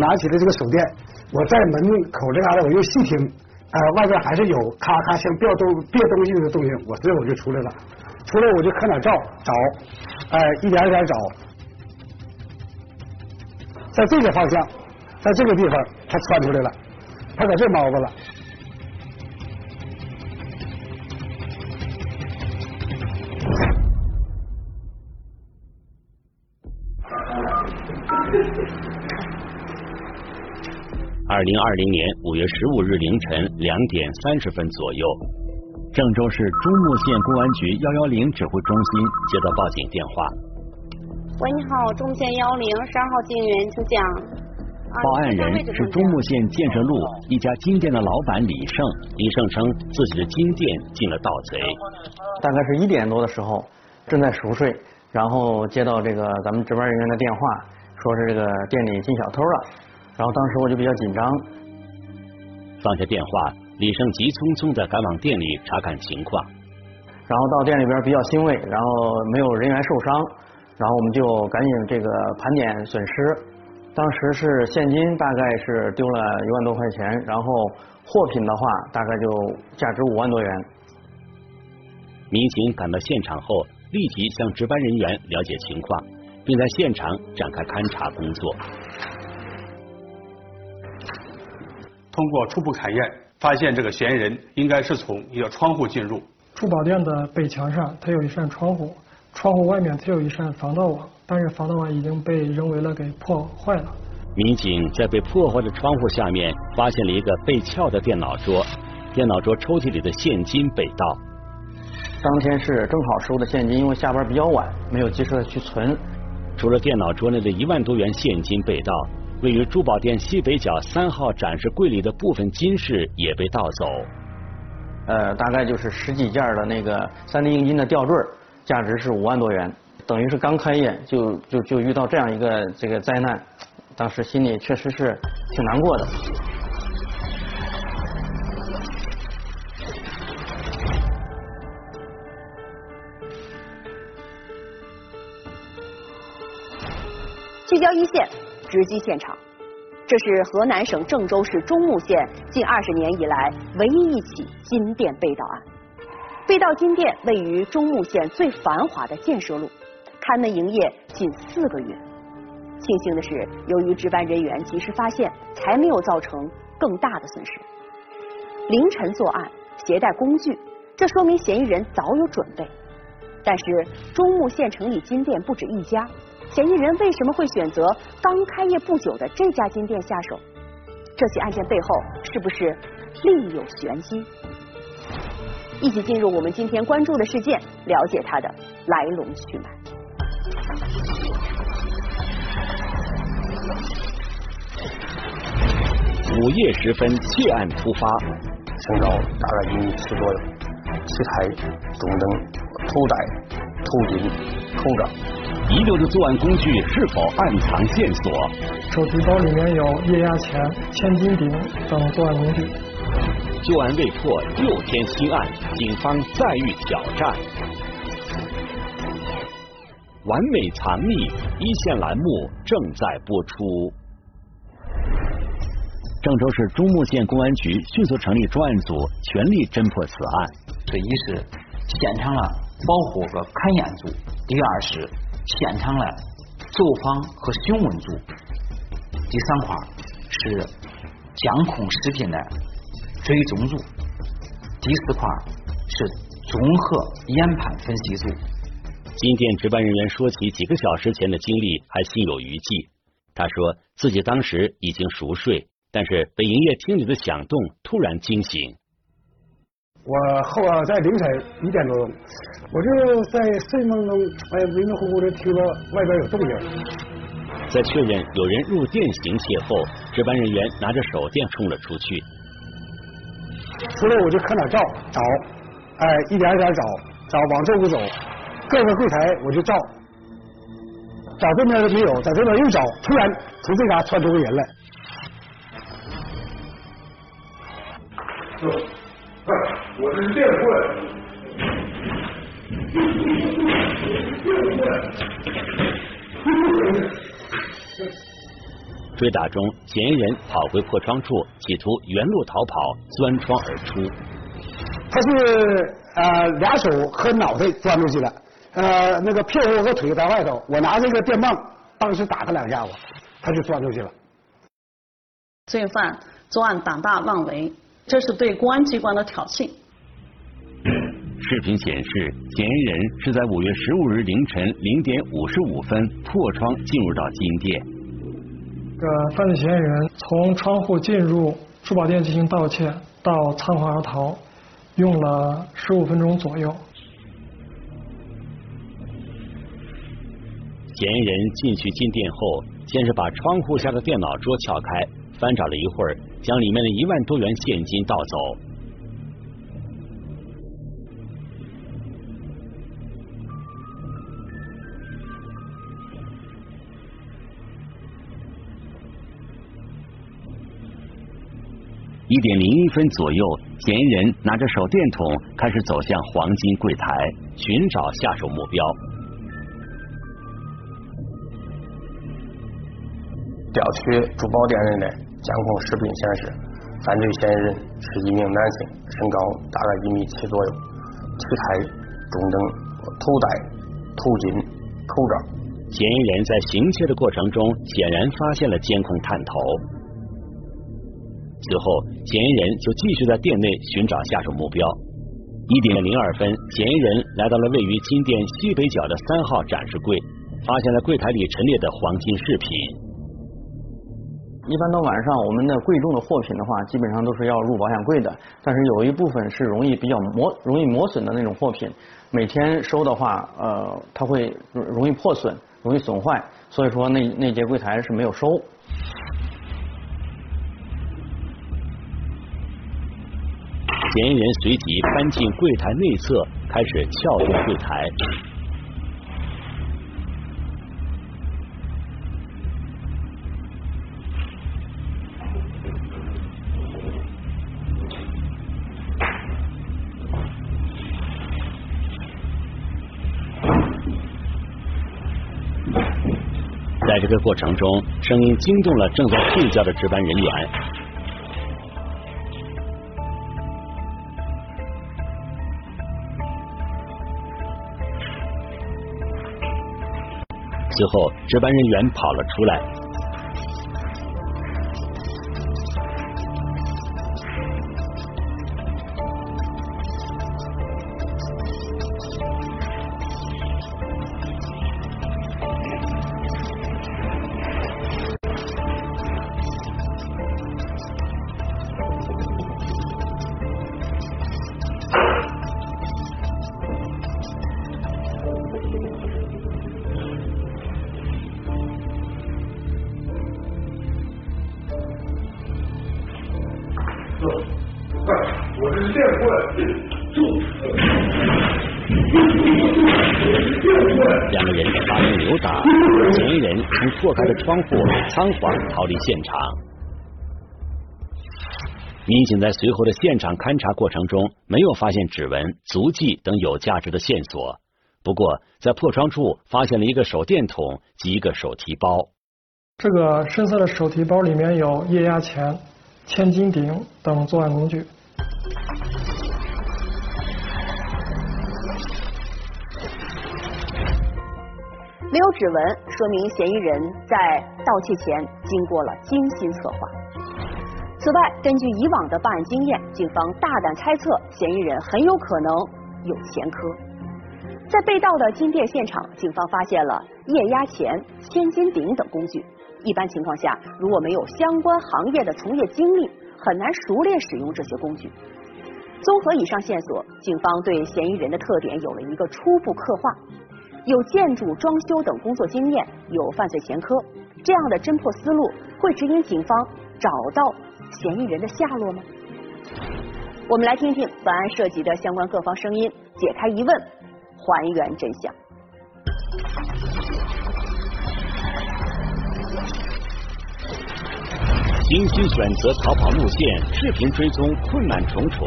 拿起了这个手电，我在门口这嘎达我又细听，啊，外边还是有咔咔像掉东别东西的动静，我这我就出来了，出来我就看哪照找，哎，一点一点找，在这个方向，在这个地方，他窜出来了，他在这猫着了。二零二零年五月十五日凌晨两点三十分左右，郑州市中牟县公安局幺幺零指挥中心接到报警电话。喂，你好，中牟县幺零十二号警员，请讲。报案人是中牟县建设路一家金店的老板李胜。李胜称自己的金店进了盗贼。大概是一点多的时候，正在熟睡，然后接到这个咱们值班人员的电话，说是这个店里进小偷了。然后当时我就比较紧张，放下电话，李胜急匆匆的赶往店里查看情况。然后到店里边比较欣慰，然后没有人员受伤，然后我们就赶紧这个盘点损失。当时是现金大概是丢了一万多块钱，然后货品的话大概就价值五万多元。民警赶到现场后，立即向值班人员了解情况，并在现场展开勘查工作。通过初步勘验，发现这个嫌疑人应该是从一个窗户进入。珠宝店的北墙上，它有一扇窗户，窗户外面它有一扇防盗网，但是防盗网已经被人为了给破坏了。民警在被破坏的窗户下面发现了一个被撬的电脑桌，电脑桌抽屉里的现金被盗。当天是正好收的现金，因为下班比较晚，没有及时的去存。除了电脑桌内的一万多元现金被盗。位于珠宝店西北角三号展示柜里的部分金饰也被盗走，呃，大概就是十几件的那个三 D 硬金的吊坠，价值是五万多元，等于是刚开业就就就遇到这样一个这个灾难，当时心里确实是挺难过的。聚焦一线。直击现场，这是河南省郑州市中牟县近二十年以来唯一一起金店被盗案。被盗金店位于中牟县最繁华的建设路，开门营业仅四个月。庆幸的是，由于值班人员及时发现，才没有造成更大的损失。凌晨作案，携带工具，这说明嫌疑人早有准备。但是，中牟县城里金店不止一家。嫌疑人为什么会选择刚开业不久的这家金店下手？这起案件背后是不是另有玄机？一起进入我们今天关注的事件，了解它的来龙去脉。午夜时分，窃案突发，身高大概一米七左右，七台中灯，头戴头巾头罩。遗留的作案工具是否暗藏线索？手提包里面有液压钳、千斤顶等作案工具。旧案未破，又添新案，警方再遇挑战。完美藏匿，一线栏目正在播出。郑州市中牟县公安局迅速成立专案组，全力侦破此案。这一是现场了保护和勘验组，第二是。现场的走访和询问组，第三块是监控视频的追踪组，第四块是综合研判分析组。金店值班人员说起几个小时前的经历，还心有余悸。他说自己当时已经熟睡，但是被营业厅里的响动突然惊醒。我后啊，在凌晨一点多钟，我就在睡梦中，哎，迷迷糊糊的听到外边有动静。在确认有人入店行窃后，值班人员拿着手电冲了出去。出来我就看哪照找，哎，一点一点找，找往这屋走，各个柜台我就照，找这边都没有，在这边又找，突然从这嘎窜出个人来。我这是电棍。追打中，嫌疑人跑回破窗处，企图原路逃跑，钻窗而出。他是呃俩手和脑袋钻出去了，呃那个屁股和腿在外头，我拿这个电棒当时打他两下子，他就钻出去了。罪犯作案胆大妄为，这是对公安机关的挑衅。视频显示，嫌疑人是在五月十五日凌晨零点五十五分破窗进入到金店。这犯罪嫌疑人从窗户进入珠宝店进行盗窃，到仓皇而逃，用了十五分钟左右。嫌疑人进去进店后，先是把窗户下的电脑桌撬开，翻找了一会儿，将里面的一万多元现金盗走。一点零一分左右，嫌疑人拿着手电筒开始走向黄金柜台，寻找下手目标。调取珠宝店内的监控视频显示，犯罪嫌疑人是一名男性，身高大概一米七左右，体态中等，头戴头巾口罩。嫌疑人在行窃的过程中，显然发现了监控探头。此后，嫌疑人就继续在店内寻找下手目标。一点零二分，嫌疑人来到了位于金店西北角的三号展示柜，发现了柜台里陈列的黄金饰品。一般到晚上，我们的贵重的货品的话，基本上都是要入保险柜的。但是有一部分是容易比较磨、容易磨损的那种货品，每天收的话，呃，它会容易破损、容易损坏，所以说那那节柜台是没有收。嫌疑人随即搬进柜台内侧，开始撬动柜台。在这个过程中，声音惊动了正在睡觉的值班人员。之后，值班人员跑了出来。两个人发生扭打，嫌疑人从破开的窗户仓皇逃离现场。民警在随后的现场勘查过程中，没有发现指纹、足迹等有价值的线索。不过，在破窗处发现了一个手电筒及一个手提包。这个深色的手提包里面有液压钳、千斤顶等作案工具。没有指纹，说明嫌疑人在盗窃前经过了精心策划。此外，根据以往的办案经验，警方大胆猜测，嫌疑人很有可能有前科。在被盗的金店现场，警方发现了液压钳、千斤顶等工具。一般情况下，如果没有相关行业的从业经历，很难熟练使用这些工具。综合以上线索，警方对嫌疑人的特点有了一个初步刻画。有建筑装修等工作经验，有犯罪前科，这样的侦破思路会指引警方找到嫌疑人的下落吗？我们来听听本案涉及的相关各方声音，解开疑问，还原真相。精心选择逃跑路线，视频追踪困难重重，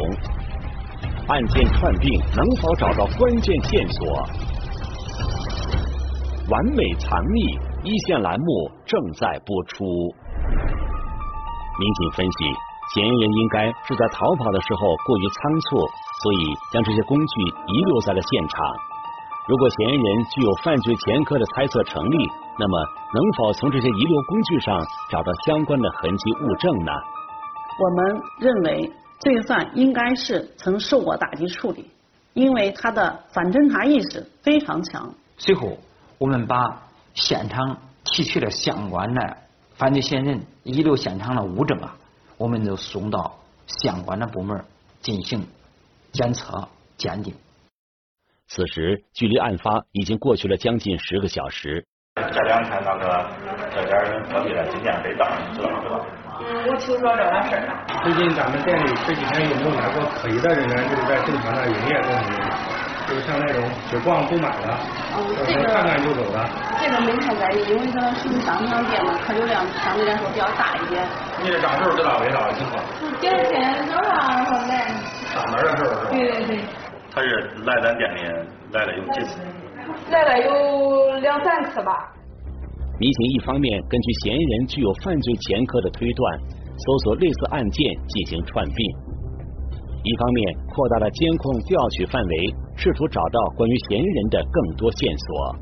案件串并能否找到关键线索？完美藏匿，一线栏目正在播出。民警分析，嫌疑人应该是在逃跑的时候过于仓促，所以将这些工具遗留在了现场。如果嫌疑人具有犯罪前科的猜测成立，那么能否从这些遗留工具上找到相关的痕迹物证呢？我们认为罪犯应该是曾受过打击处理，因为他的反侦查意识非常强。随后，我们把现场提取的相关的犯罪嫌疑人遗留现场的物证啊，我们就送到相关的部门进行检测鉴定。此时，距离案发已经过去了将近十个小时。这两天那个这边人隔壁的今天被盗，知道是吧？嗯，我听说这个事儿。最近咱们店里这几天有没有来过可疑的人员，就是在正常的营业中，就是像那种只逛不买的，这个看看就走的。这个没太在意，因为咱是商场店嘛，客流量相对来说比较大一点。你这啥时候知道违法的情况？第二天早上然后来。上门的时候是吧？对对对。他是来咱店里来了有几次？来了有两三次吧。民警一方面根据嫌疑人具有犯罪前科的推断，搜索类似案件进行串并；一方面扩大了监控调取范围，试图找到关于嫌疑人的更多线索。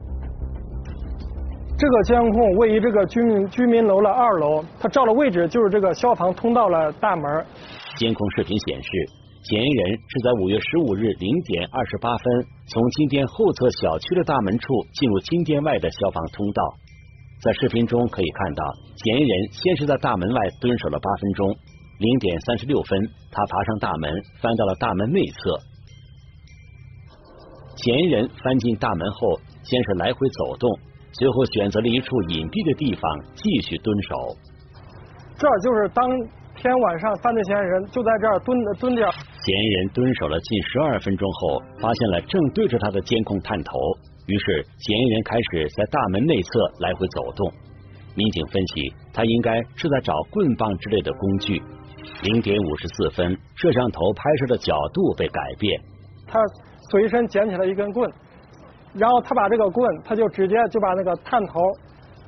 这个监控位于这个居民居民楼的二楼，它照的位置就是这个消防通道的大门。监控视频显示，嫌疑人是在五月十五日零点二十八分从金店后侧小区的大门处进入金店外的消防通道。在视频中可以看到，嫌疑人先是在大门外蹲守了八分钟，零点三十六分，他爬上大门，翻到了大门内侧。嫌疑人翻进大门后，先是来回走动，随后选择了一处隐蔽的地方继续蹲守。这就是当天晚上犯罪嫌疑人就在这儿蹲蹲着。嫌疑人蹲守了近十二分钟后，发现了正对着他的监控探头。于是，嫌疑人开始在大门内侧来回走动。民警分析，他应该是在找棍棒之类的工具。零点五十四分，摄像头拍摄的角度被改变。他随身捡起了一根棍，然后他把这个棍，他就直接就把那个探头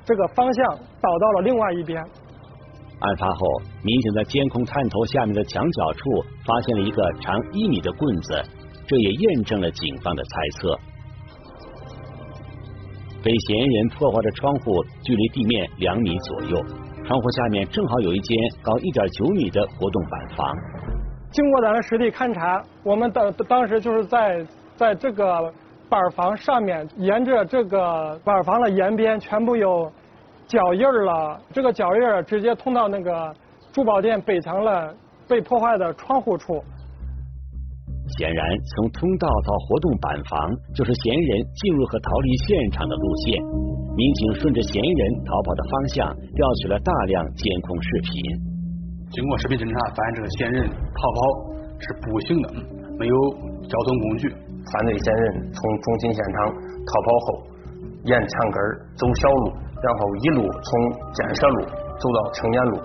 这个方向导到了另外一边。案发后，民警在监控探头下面的墙角处发现了一个长一米的棍子，这也验证了警方的猜测。被嫌疑人破坏的窗户距离地面两米左右，窗户下面正好有一间高一点九米的活动板房。经过咱的实地勘查，我们当当时就是在在这个板房上面，沿着这个板房的沿边全部有脚印了，这个脚印直接通到那个珠宝店北墙了被破坏的窗户处。显然，从通道到活动板房就是嫌疑人进入和逃离现场的路线。民警顺着嫌疑人逃跑的方向调取了大量监控视频。经过视频侦查，发现这个嫌疑人逃跑是步行的，没有交通工具。犯罪嫌疑人从中心现场逃跑后，沿墙根走小路，然后一路从建设路走到青年路，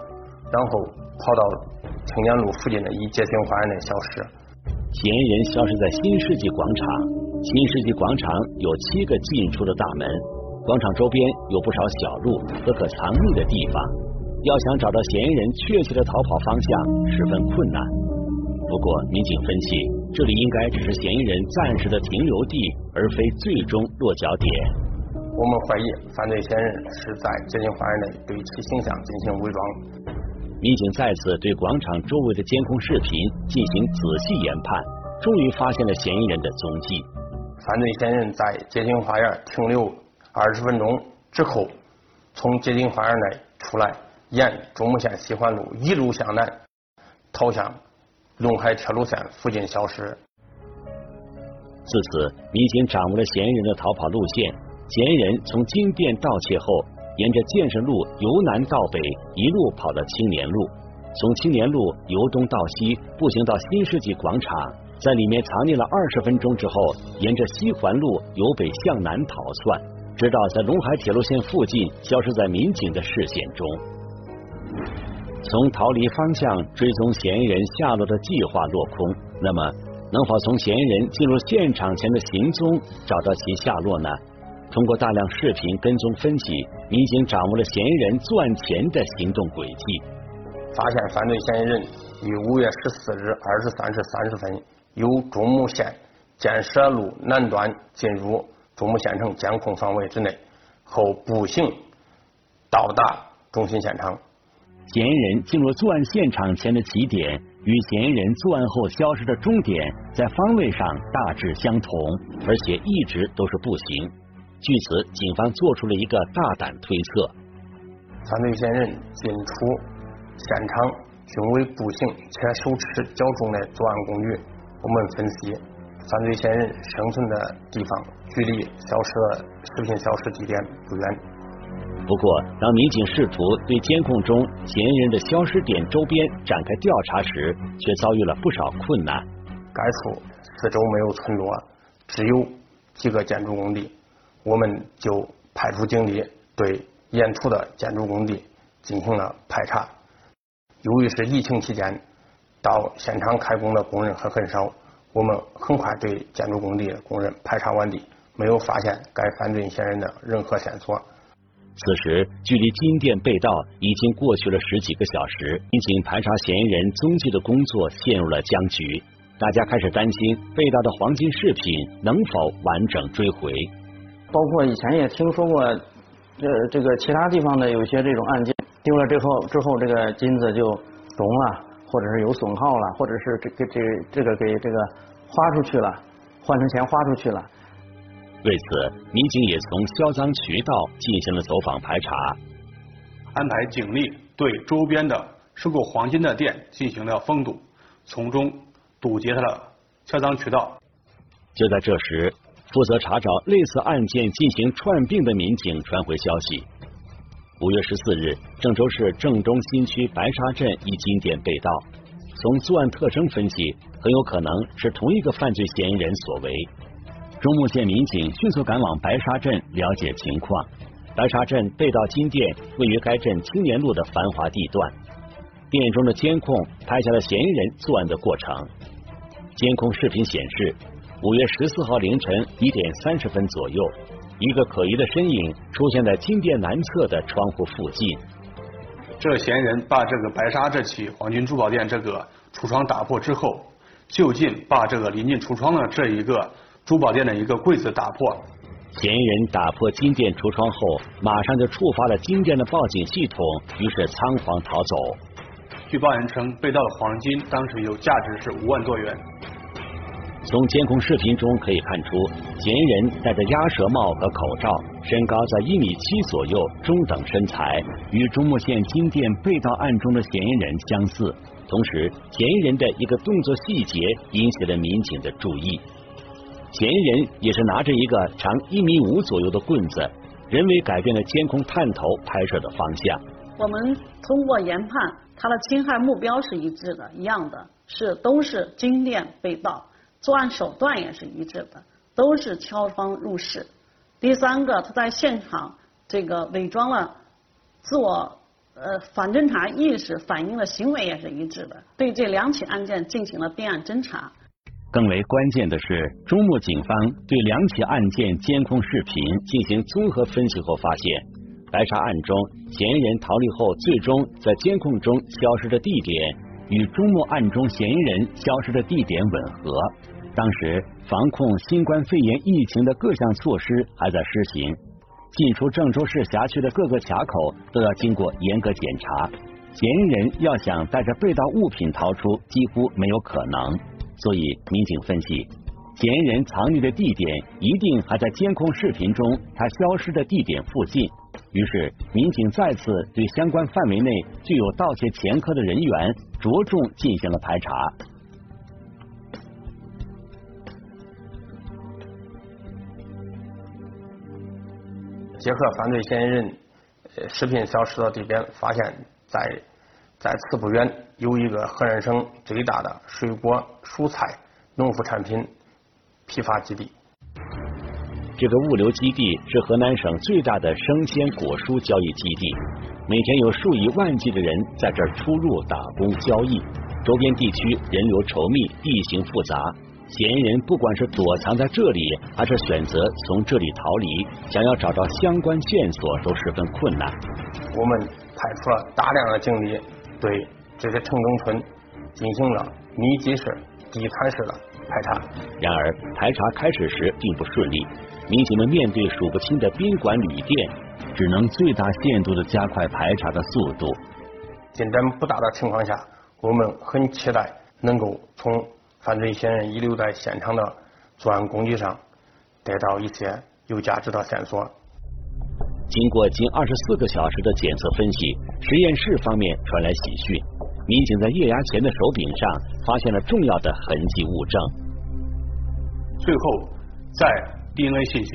然后跑到青年路附近的一街亭花园内消失。嫌疑人消失在新世纪广场。新世纪广场有七个进出的大门，广场周边有不少小路和可藏匿的地方。要想找到嫌疑人确切的逃跑方向十分困难。不过，民警分析，这里应该只是嫌疑人暂时的停留地，而非最终落脚点。我们怀疑犯罪嫌疑人是在接近花园内对其形象进行伪装。民警再次对广场周围的监控视频进行仔细研判，终于发现了嫌疑人的踪迹。犯罪嫌疑人在接近花园停留二十分钟之后，从接近花园内出来，沿中牟县西环路一路向南，逃向陇海铁路线附近消失。自此，民警掌握了嫌疑人的逃跑路线。嫌疑人从金店盗窃后。沿着建设路由南到北，一路跑到青年路，从青年路由东到西，步行到新世纪广场，在里面藏匿了二十分钟之后，沿着西环路由北向南逃窜，直到在陇海铁路线附近消失在民警的视线中。从逃离方向追踪嫌疑人下落的计划落空，那么能否从嫌疑人进入现场前的行踪找到其下落呢？通过大量视频跟踪分析，民警掌握了嫌疑人作案前的行动轨迹。发现犯罪嫌疑人于五月十四日二十三时三十分由中牟县建设路南端进入中牟县城监控范围之内，后步行到达中心现场。嫌疑人进入作案现场前的起点与嫌疑人作案后消失的终点在方位上大致相同，而且一直都是步行。据此，警方做出了一个大胆推测：犯罪嫌疑人进出现场均为步行，且手持较重的作案工具。我们分析，犯罪嫌疑人生存的地方距离消失的食品消失地点不远。不过，当民警试图对监控中嫌疑人的消失点周边展开调查时，却遭遇了不少困难。该处四周没有村落，只有几个建筑工地，我们就派出警力对沿途的建筑工地进行了排查。由于是疫情期间，到现场开工的工人还很少，我们很快对建筑工地的工人排查完毕，没有发现该犯罪嫌疑人的任何线索。此时，距离金店被盗已经过去了十几个小时，民警排查嫌疑人踪迹的工作陷入了僵局。大家开始担心被盗的黄金饰品能否完整追回。包括以前也听说过，这这个其他地方的有些这种案件，丢了之后之后这个金子就融了，或者是有损耗了，或者是这个这这个给这个花出去了，换成钱花出去了。为此，民警也从销赃渠道进行了走访排查，安排警力对周边的收购黄金的店进行了封堵，从中堵截他的销赃渠道。就在这时，负责查找类似案件进行串并的民警传回消息：五月十四日，郑州市郑中新区白沙镇一金店被盗。从作案特征分析，很有可能是同一个犯罪嫌疑人所为。中牟县民警迅速赶往白沙镇了解情况。白沙镇被盗金店位于该镇青年路的繁华地段，店中的监控拍下了嫌疑人作案的过程。监控视频显示，五月十四号凌晨一点三十分左右，一个可疑的身影出现在金店南侧的窗户附近。这嫌疑人把这个白沙这起黄金珠宝店这个橱窗打破之后，就近把这个临近橱窗的这一个。珠宝店的一个柜子打破，嫌疑人打破金店橱窗后，马上就触发了金店的报警系统，于是仓皇逃走。据报案人称，被盗的黄金当时有价值是五万多元。从监控视频中可以看出，嫌疑人戴着鸭舌帽和口罩，身高在一米七左右，中等身材，与中牟县金店被盗案中的嫌疑人相似。同时，嫌疑人的一个动作细节引起了民警的注意。嫌疑人也是拿着一个长一米五左右的棍子，人为改变了监控探头拍摄的方向。我们通过研判，他的侵害目标是一致的，一样的是都是金店被盗，作案手段也是一致的，都是敲窗入室。第三个，他在现场这个伪装了自我呃反侦查意识，反映的行为也是一致的。对这两起案件进行了立案侦查。更为关键的是，中牟警方对两起案件监控视频进行综合分析后发现，白沙案中嫌疑人逃离后最终在监控中消失的地点与中牟案中嫌疑人消失的地点吻合。当时防控新冠肺炎疫情的各项措施还在施行，进出郑州市辖区的各个卡口都要经过严格检查，嫌疑人要想带着被盗物品逃出，几乎没有可能。所以，民警分析，嫌疑人藏匿的地点一定还在监控视频中他消失的地点附近。于是，民警再次对相关范围内具有盗窃前科的人员着重进行了排查。结合犯罪嫌疑人视频消失的地点，发现，在。在此不远有一个河南省最大的水果、蔬菜、农副产品批发基地。这个物流基地是河南省最大的生鲜果蔬交易基地，每天有数以万计的人在这儿出入打工交易。周边地区人流稠密，地形复杂，嫌疑人不管是躲藏在这里，还是选择从这里逃离，想要找到相关线索都十分困难。我们派出了大量的警力。对这些城中村进行了密集式、地毯式的排查。然而，排查开始时并不顺利，民警们面对数不清的宾馆、旅店，只能最大限度的加快排查的速度。进展不大的情况下，我们很期待能够从犯罪嫌疑人遗留在现场的作案工具上得到一些有价值的线索。经过近二十四个小时的检测分析，实验室方面传来喜讯，民警在液压钳的手柄上发现了重要的痕迹物证。最后，在 DNA 信息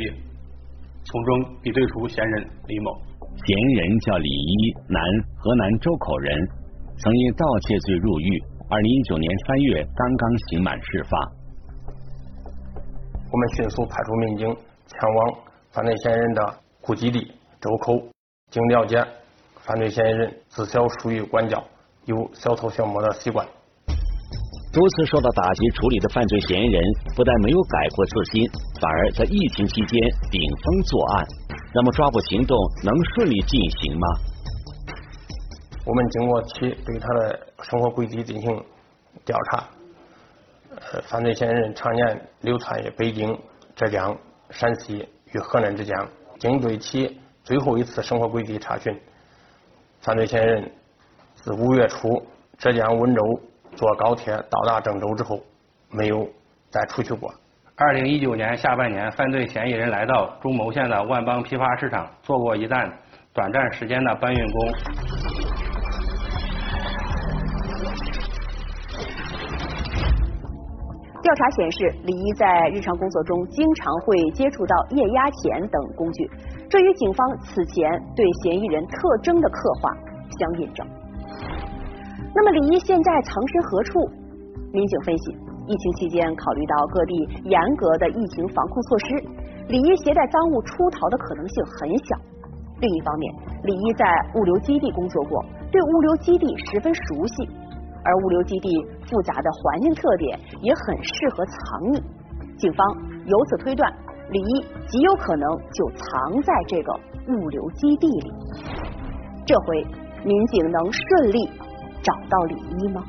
从中比对出嫌疑人李某。嫌疑人叫李一，男，河南周口人，曾因盗窃罪入狱，二零一九年三月刚刚刑满释放。我们迅速派出民警前往犯罪嫌疑人的户籍地。周口，经了解，犯罪嫌疑人自小疏于管教，有小偷小摸的习惯。多次受到打击处理的犯罪嫌疑人，不但没有改过自新，反而在疫情期间顶风作案。那么抓捕行动能顺利进行吗？我们经过其对他的生活轨迹进行调查，呃，犯罪嫌疑人常年流窜于北京、浙江、陕西与河南之间，经对其最后一次生活轨迹查询，犯罪嫌疑人自五月初浙江温州坐高铁到达郑州之后，没有再出去过。二零一九年下半年，犯罪嫌疑人来到中牟县的万邦批发市场做过一段短暂时间的搬运工。调查显示，李一在日常工作中经常会接触到液压钳等工具。这与警方此前对嫌疑人特征的刻画相印证。那么李一现在藏身何处？民警分析，疫情期间考虑到各地严格的疫情防控措施，李一携带赃物出逃的可能性很小。另一方面，李一在物流基地工作过，对物流基地十分熟悉，而物流基地复杂的环境特点也很适合藏匿。警方由此推断。李一极有可能就藏在这个物流基地里，这回民警能顺利找到李一吗？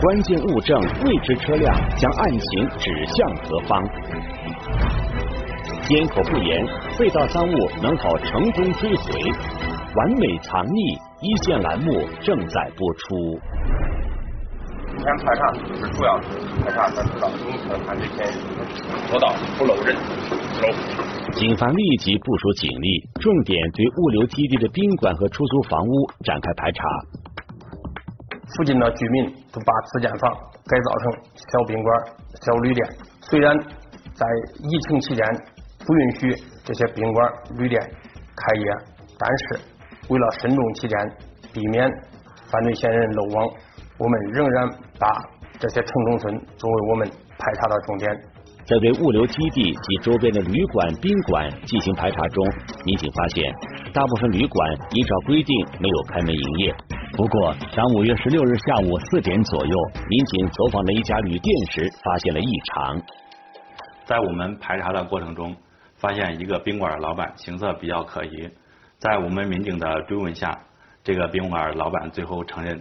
关键物证未知车辆将案情指向何方？监口不严，被盗赃物能否成功追回？完美藏匿，一线栏目正在播出。今天排查是主要是排查他知道明确犯罪嫌疑人，做到不漏人、不漏物。警方立即部署警力，重点对物流基地的宾馆和出租房屋展开排查。附近的居民都把自建房改造成小宾馆、小旅店。虽然在疫情期间不允许这些宾馆、旅店开业，但是为了慎重起见，避免犯罪嫌疑人漏网。我们仍然把这些城中村作为我们排查的重点。在对物流基地及周边的旅馆、宾馆进行排查中，民警发现大部分旅馆依照规定没有开门营业。不过，当五月十六日下午四点左右，民警走访了一家旅店时，发现了异常。在我们排查的过程中，发现一个宾馆老板行色比较可疑。在我们民警的追问下，这个宾馆老板最后承认。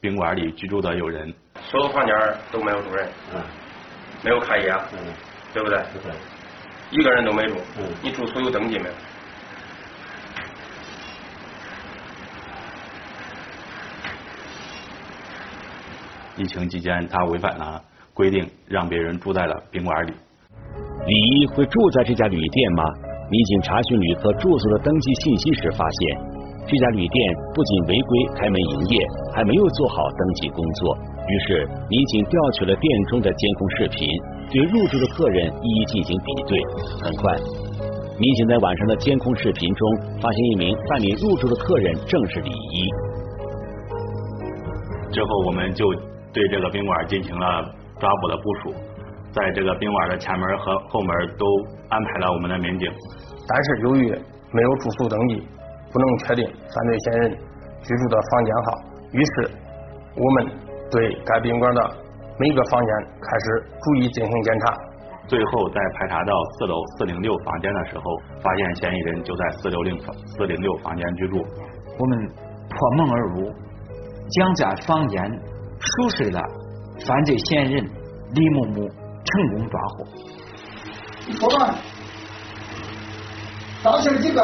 宾馆里居住的有人，所有房间都没有主人，嗯，没有开业，嗯，对不对？对，一个人都没住，嗯，你住宿有登记没有？疫情期间，他违反了规定，让别人住在了宾馆里。李一会住在这家旅店吗？民警查询旅客住宿的登记信息时发现。这家旅店不仅违规开门营业，还没有做好登记工作。于是，民警调取了店中的监控视频，对入住的客人一一进行比对。很快，民警在晚上的监控视频中发现一名办理入住的客人正是李一。之后，我们就对这个宾馆进行了抓捕的部署，在这个宾馆的前门和后门都安排了我们的民警。但是，由于没有住宿登记。不能确定犯罪嫌疑人居住的房间号，于是我们对该宾馆的每个房间开始逐一进行检查。最后在排查到四楼四零六房间的时候，发现嫌疑人就在四六零房四零六房间居住。我们破门而入，将在房间熟睡的犯罪嫌疑人李某某成功抓获。你说吧，当时几个？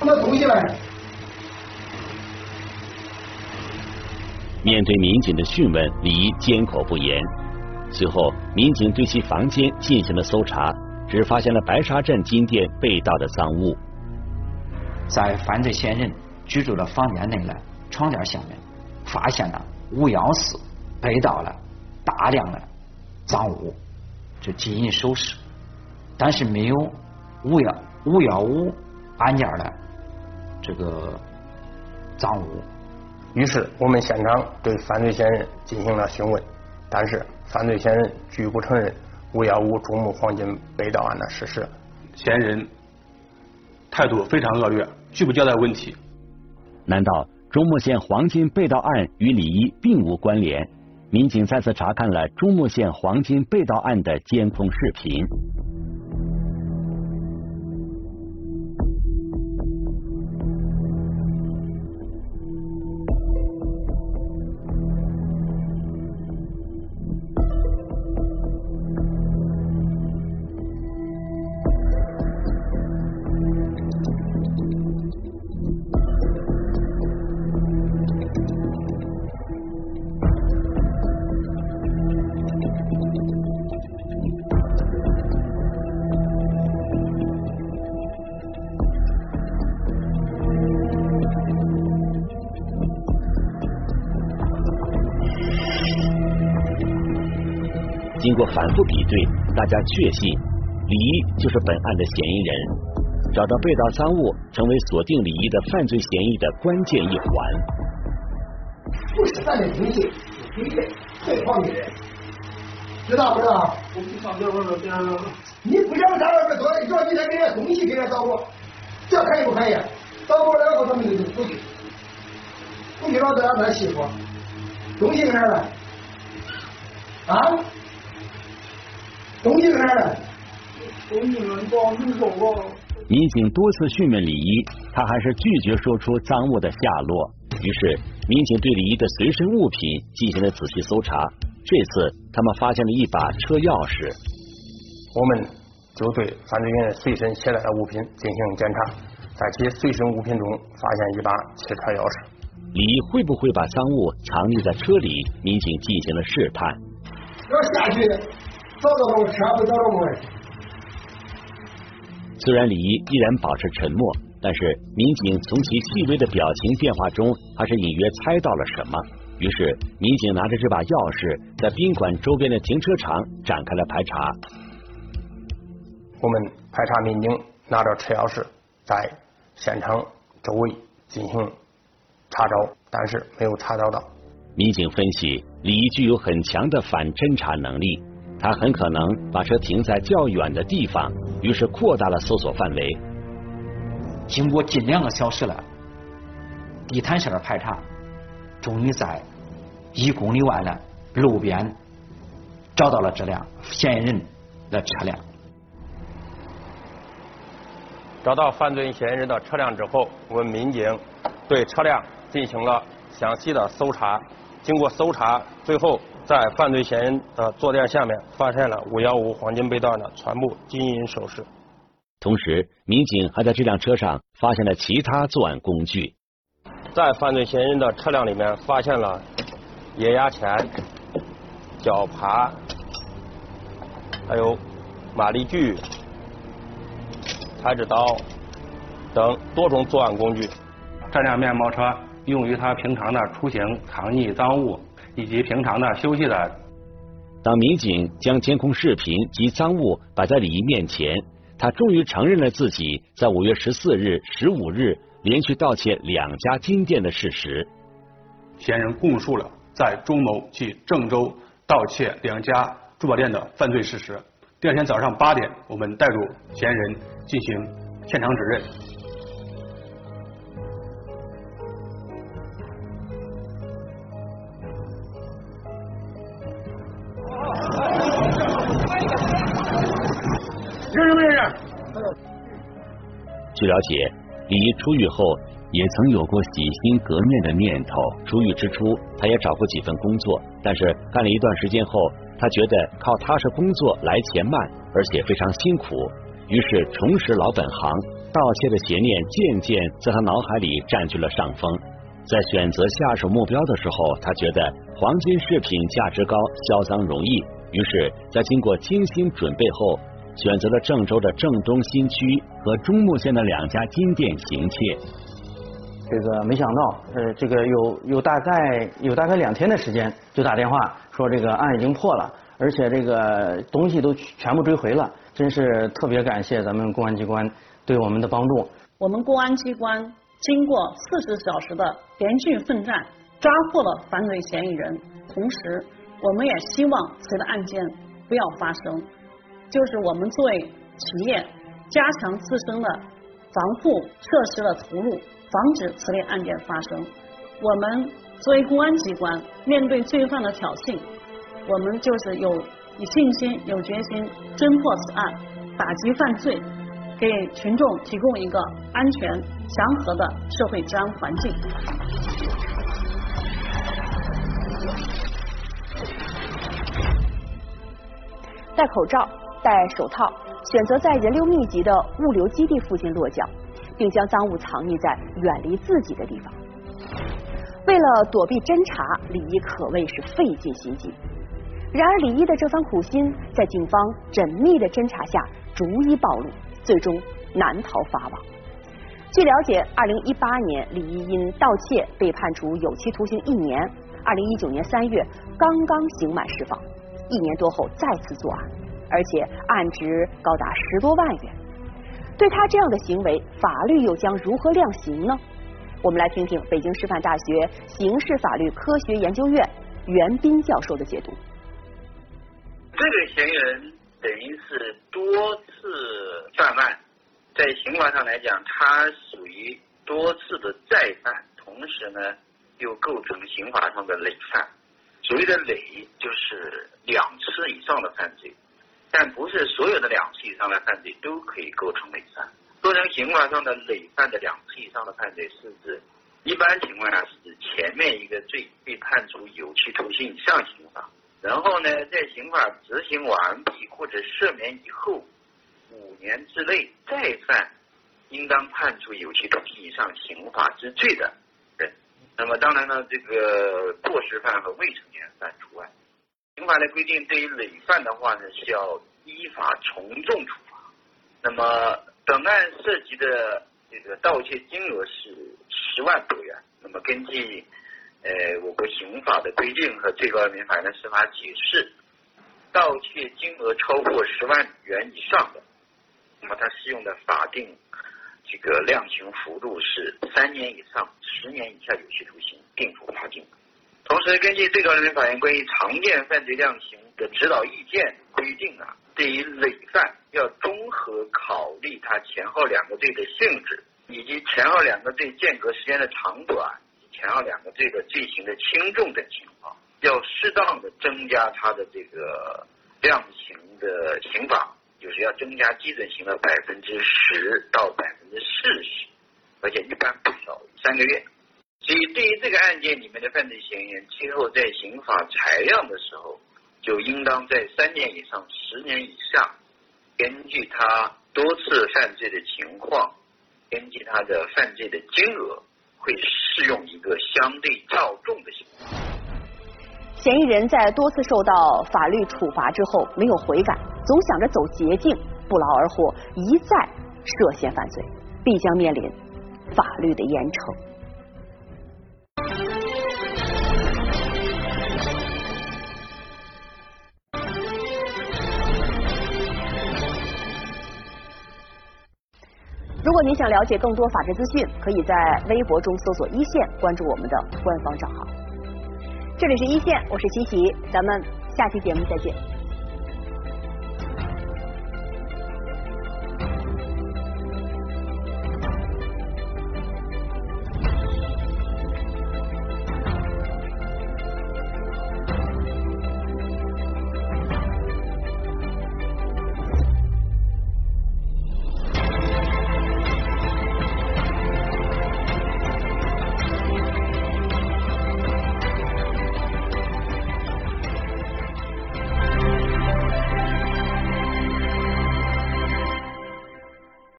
那东西来。面对民警的讯问，李一缄口不言。随后，民警对其房间进行了搜查，只发现了白沙镇金店被盗的赃物。在犯罪嫌疑人居住的房间内的床垫下面，发现了无钥匙被盗了大量的赃物，就金银首饰，但是没有五幺五幺五案件的这个赃物。于是我们现场对犯罪嫌疑人进行了询问，但是犯罪嫌疑人拒不承认五幺五中牟黄金被盗案的事实。嫌疑人态度非常恶劣，拒不交代问题。难道中牟县黄金被盗案与李一并无关联？民警再次查看了中牟县黄金被盗案的监控视频。过反复比对，大家确信李一就是本案的嫌疑人。找到被盗赃物，成为锁定李一的犯罪嫌疑的关键一环。不是咱的东西，你给退还的人，知道不知道？我不上这边边了。你不想上那边多，你说你得给人东西给人找我，这可以不可以？找我两个他们就出去，出去了再让他媳妇，东西搁哪了？啊？东西搁哪了？东西能报能收报。民警多次询问李一，他还是拒绝说出赃物的下落。于是，民警对李一的随身物品进行了仔细搜查。这次，他们发现了一把车钥匙。我们就对犯罪嫌疑人随身携带的物品进行检查，在其随身物品中发现一把汽车钥匙。李一会不会把赃物藏匿在车里？民警进行了试探。要下去。虽然李一依然保持沉默，但是民警从其细微的表情变化中，还是隐约猜到了什么。于是，民警拿着这把钥匙，在宾馆周边的停车场展开了排查。我们排查民警拿着车钥匙，在现场周围进行查找，但是没有查找到。民警分析，李一具有很强的反侦查能力，他很可能把车停在较远的地方，于是扩大了搜索范围。经过近两个小时了地毯式的排查，终于在一公里外的路边找到了这辆嫌疑人的车辆。找到犯罪嫌疑人的车辆之后，我们民警对车辆进行了详细的搜查。经过搜查，最后在犯罪嫌疑人的坐垫下面发现了五幺五黄金被盗的全部金银首饰。同时，民警还在这辆车上发现了其他作案工具。在犯罪嫌疑人的车辆里面发现了液压钳、绞耙，还有马力锯、裁纸刀等多种作案工具。这辆面包车用于他平常的出行、藏匿赃物以及平常的休息的。当民警将监控视频及赃物摆在李毅面前，他终于承认了自己在五月十四日、十五日连续盗窃两家金店的事实。嫌疑人供述了在中牟及郑州盗窃两家珠宝店的犯罪事实。第二天早上八点，我们带入嫌疑人进行现场指认。据了解，李毅出狱后也曾有过洗心革面的念头。出狱之初，他也找过几份工作，但是干了一段时间后，他觉得靠踏实工作来钱慢，而且非常辛苦，于是重拾老本行，盗窃的邪念渐渐在他脑海里占据了上风。在选择下手目标的时候，他觉得黄金饰品价值高，销赃容易，于是，在经过精心准备后，选择了郑州的郑东新区和中牟县的两家金店行窃。这个没想到，呃，这个有有大概有大概两天的时间，就打电话说这个案已经破了，而且这个东西都全部追回了，真是特别感谢咱们公安机关对我们的帮助。我们公安机关。经过四十小时的连续奋战，抓获了犯罪嫌疑人。同时，我们也希望此类案件不要发生。就是我们作为企业，加强自身的防护设施的投入，防止此类案件发生。我们作为公安机关，面对罪犯的挑衅，我们就是有有信心、有决心侦破此案，打击犯罪。给群众提供一个安全、祥和的社会治安环境。戴口罩、戴手套，选择在人流密集的物流基地附近落脚，并将赃物藏匿在远离自己的地方。为了躲避侦查，李一可谓是费尽心机。然而，李一的这番苦心，在警方缜密的侦查下，逐一暴露。最终难逃法网。据了解，二零一八年李一因盗窃被判处有期徒刑一年，二零一九年三月刚刚刑满释放，一年多后再次作案，而且案值高达十多万元。对他这样的行为，法律又将如何量刑呢？我们来听听北京师范大学刑事法律科学研究院袁斌教授的解读。这个嫌疑人。等于是多次犯案，在刑法上来讲，他属于多次的再犯，同时呢又构成刑法上的累犯。所谓的累，就是两次以上的犯罪，但不是所有的两次以上的犯罪都可以构成累犯。构成刑法上的累犯的两次以上的犯罪，是指一般情况下是指前面一个罪被判处有期徒刑以上刑罚。然后呢，在刑法执行完毕或者赦免以后五年之内再犯，应当判处有期徒刑以上刑罚之罪的人。那么当然呢，这个过失犯和未成年犯除外。刑法的规定，对于累犯的话呢，是要依法从重处罚。那么本案涉及的这个盗窃金额是十万多元。那么根据。呃，我国刑法的规定和最高人民法院的司法解释，盗窃金额超过十万元以上的，那么它适用的法定这个量刑幅度是三年以上十年以下有期徒刑，并处罚金。同时，根据最高人民法院关于常见犯罪量刑的指导意见规定啊，对于累犯要综合考虑他前后两个罪的性质，以及前后两个罪间隔时间的长短。前后两个罪的罪行的轻重等情况，要适当的增加它的这个量刑的刑罚，就是要增加基准刑的百分之十到百分之四十，而且一般不少于三个月。所以，对于这个案件里面的犯罪嫌疑人，今后在刑法裁量的时候，就应当在三年以上十年以上，根据他多次犯罪的情况，根据他的犯罪的金额。会适用一个相对较重的刑罚。嫌疑人在多次受到法律处罚之后没有悔改，总想着走捷径，不劳而获，一再涉嫌犯罪，必将面临法律的严惩。如果您想了解更多法治资讯，可以在微博中搜索“一线”，关注我们的官方账号。这里是一线，我是西西，咱们下期节目再见。